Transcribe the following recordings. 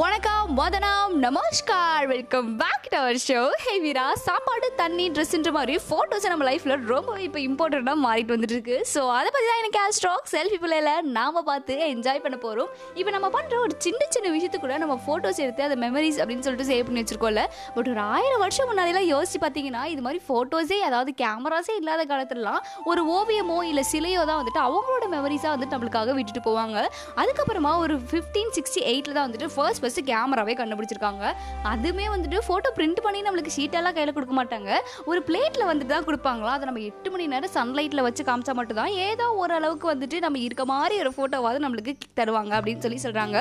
வணக்கம் வதனம் நமஸ்கார். Welcome back to our show hey Veera சாப்பாடு தண்ணி ட்ரெஸ்ன்ற மாதிரி ஃபோட்டோஸ் நம்ம லைஃப்பில் ரொம்ப இப்போ இம்பார்ட்டண்ட்டாக மாறிட்டு வந்துட்டு இருக்கு ஸோ அதை பற்றி தான் எனக்கு ஸ்ட்ராக் செல்ஃபி பிள்ளையில நாம பார்த்து என்ஜாய் பண்ண போகிறோம் இப்போ நம்ம பண்ணுற ஒரு சின்ன சின்ன விஷயத்து கூட நம்ம ஃபோட்டோஸ் எடுத்து அதை மெமரிஸ் அப்படின்னு சொல்லிட்டு சேவ் பண்ணி வச்சிருக்கோம்ல. பட் ஒரு ஆயிரம் வருஷம் முன்னாடிலாம் யோசிச்சு பார்த்தீங்கன்னா இது மாதிரி ஃபோட்டோஸே அதாவது கேமராஸே இல்லாத காலத்துலலாம் ஒரு ஓவியமோ இல்லை சிலையோ தான் வந்துட்டு அவங்களோட மெமரிஸாக வந்துட்டு நம்மளுக்காக விட்டுட்டு போவாங்க. அதுக்கப்புறமா ஒரு ஃபிஃப்டீன் சிக்ஸ்டி எயிட்டில் தான் வந்துட்டு ஃபர்ஸ்ட் ஃபஸ்ட்டு கேமராவே கண்டுபிடிச்சிருக்காங்க. அதுவுமே வந்துட்டு ஃபோட்டோ பிரிண்ட் பண்ணி நம்மளுக்கு ஷீட்டெல்லாம் கையில் கொடுக்க மாட்டாங்க. ஒரு பிளேட்டில் வந்துட்டு தான் கொடுப்பாங்களா? அதை நம்ம எட்டு மணி நேரம் சன்லைட்டில் வச்சு காமிச்சா மட்டும்தான் ஏதோ ஓரளவுக்கு வந்துட்டு நம்ம இருக்க மாதிரி ஒரு ஃபோட்டோவாவது நம்மளுக்கு தருவாங்க அப்படின்னு சொல்லி சொல்கிறாங்க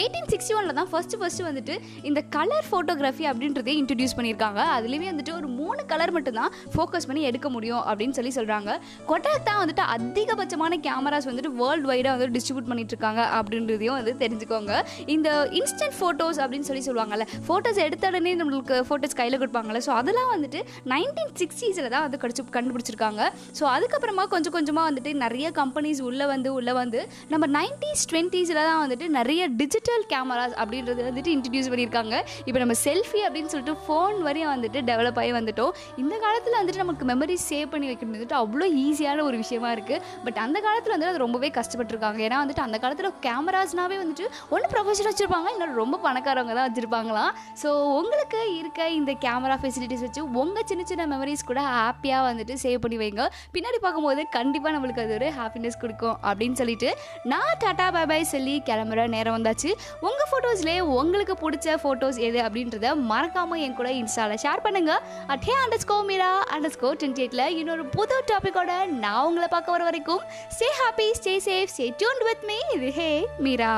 எயிட்டீன் சிக்ஸ்டி ஒனில் தான் ஃபஸ்ட்டு ஃபஸ்ட்டு வந்துட்டு இந்த கலர் ஃபோட்டோகிராஃபி அப்படின்றதே இன்ட்ரடியூஸ் பண்ணியிருக்காங்க. அதுலேயுமே வந்துட்டு ஒரு மூணு கலர் மட்டும்தான் ஃபோக்கஸ் பண்ணி எடுக்க முடியும் அப்படின்னு சொல்லி சொல்கிறாங்க கொட்டாக் தான் வந்துட்டு அதிகபட்சமான கேமராஸ் வந்துட்டு வேர்ல்டு வைடாக வந்து டிஸ்ட்ரிபியூட் பண்ணிட்டு இருக்காங்க அப்படின்றதையும் வந்து தெரிஞ்சுக்கோங்க. இந்த இன்ஸ்டன்ட் ஃபோட்டோஸ் அப்படின்னு சொல்லி சொல்லுவாங்கல்ல ஃபோட்டோஸ் எடுத்த உடனே நம்மளுக்கு ஃபோட்டோஸ் கையில் கொடுப்பாங்கல்ல. ஸோ அதெல்லாம் வந்துட்டு நைன்டீன் சிக்ஸ்டீஸில் தான் வந்து கடிச்சு கண்டுபிடிச்சிருக்காங்க. ஸோ அதுக்கப்புறமா கொஞ்சம் கொஞ்சமாக வந்துட்டு நிறைய கம்பெனிஸ் உள்ளே வந்து உள்ளே வந்து நம்ம நைன்டீஸ் டுவெண்ட்டீஸில் தான் வந்துட்டு நிறைய டிஜிட்டல் கேமராஸ் அப்படின்றது வந்துட்டு இன்ட்ரடியூஸ் பண்ணியிருக்காங்க. இப்போ நம்ம செல்ஃபி அப்படின்னு சொல்லிட்டு ஃபோன் வரையும் வந்துட்டு டெவலப் ஆகி வந்துட்டோம். இந்த காலத்தில் வந்துட்டு நமக்கு மெமரிஸ் சேவ் பண்ணி வைக்கணும் வந்துட்டு அவ்வளோ ஈஸியான ஒரு விஷயமா இருக்குது பட் அந்த காலத்தில் வந்துட்டு அது ரொம்பவே கஷ்டப்பட்டுருக்காங்க. ஏன்னா வந்துட்டு அந்த காலத்தில் கேமராஸ்னாவே வந்துட்டு ஒன்று ப்ரொஃபஷனல் வச்சுருப்பாங்க இன்னொரு ரொம்ப பணக்காரவங்க தான் வச்சுருப்பாங்களாம். ஸோ உங்களுக்கு இருக்க இந்த கேமரா ஃபெசிலிட்டிஸ் வச்சு உங்கள் சின்ன சின்ன மெமரிஸ் கூட ஹாப்பியாக வந்துட்டு சேவ் பண்ணி வைங்க. பின்னாடி பார்க்கும்போது கண்டிப்பாக நம்மளுக்கு அது ஒரு ஹாப்பினஸ் கொடுக்கும் அப்படின்னு சொல்லிட்டு நான் டாட்டா பாபாய் சொல்லி கிளம்புற நேரம் வந்தாச்சு. உங்கள் ஃபோட்டோஸ்லேயே உங்களுக்கு பிடிச்ச ஃபோட்டோஸ் எது அப்படின்றத மறக்காமல் என் கூட இன்ஸ்டாவில் ஷேர் பண்ணுங்கள் at hey underscore Meera underscore twenty எயிட்டில் இன்னொரு புது டாப்பிக்கோட நான் உங்களை பார்க்க வர வரைக்கும் stay happy stay safe stay tuned with me இது ஹே மீரா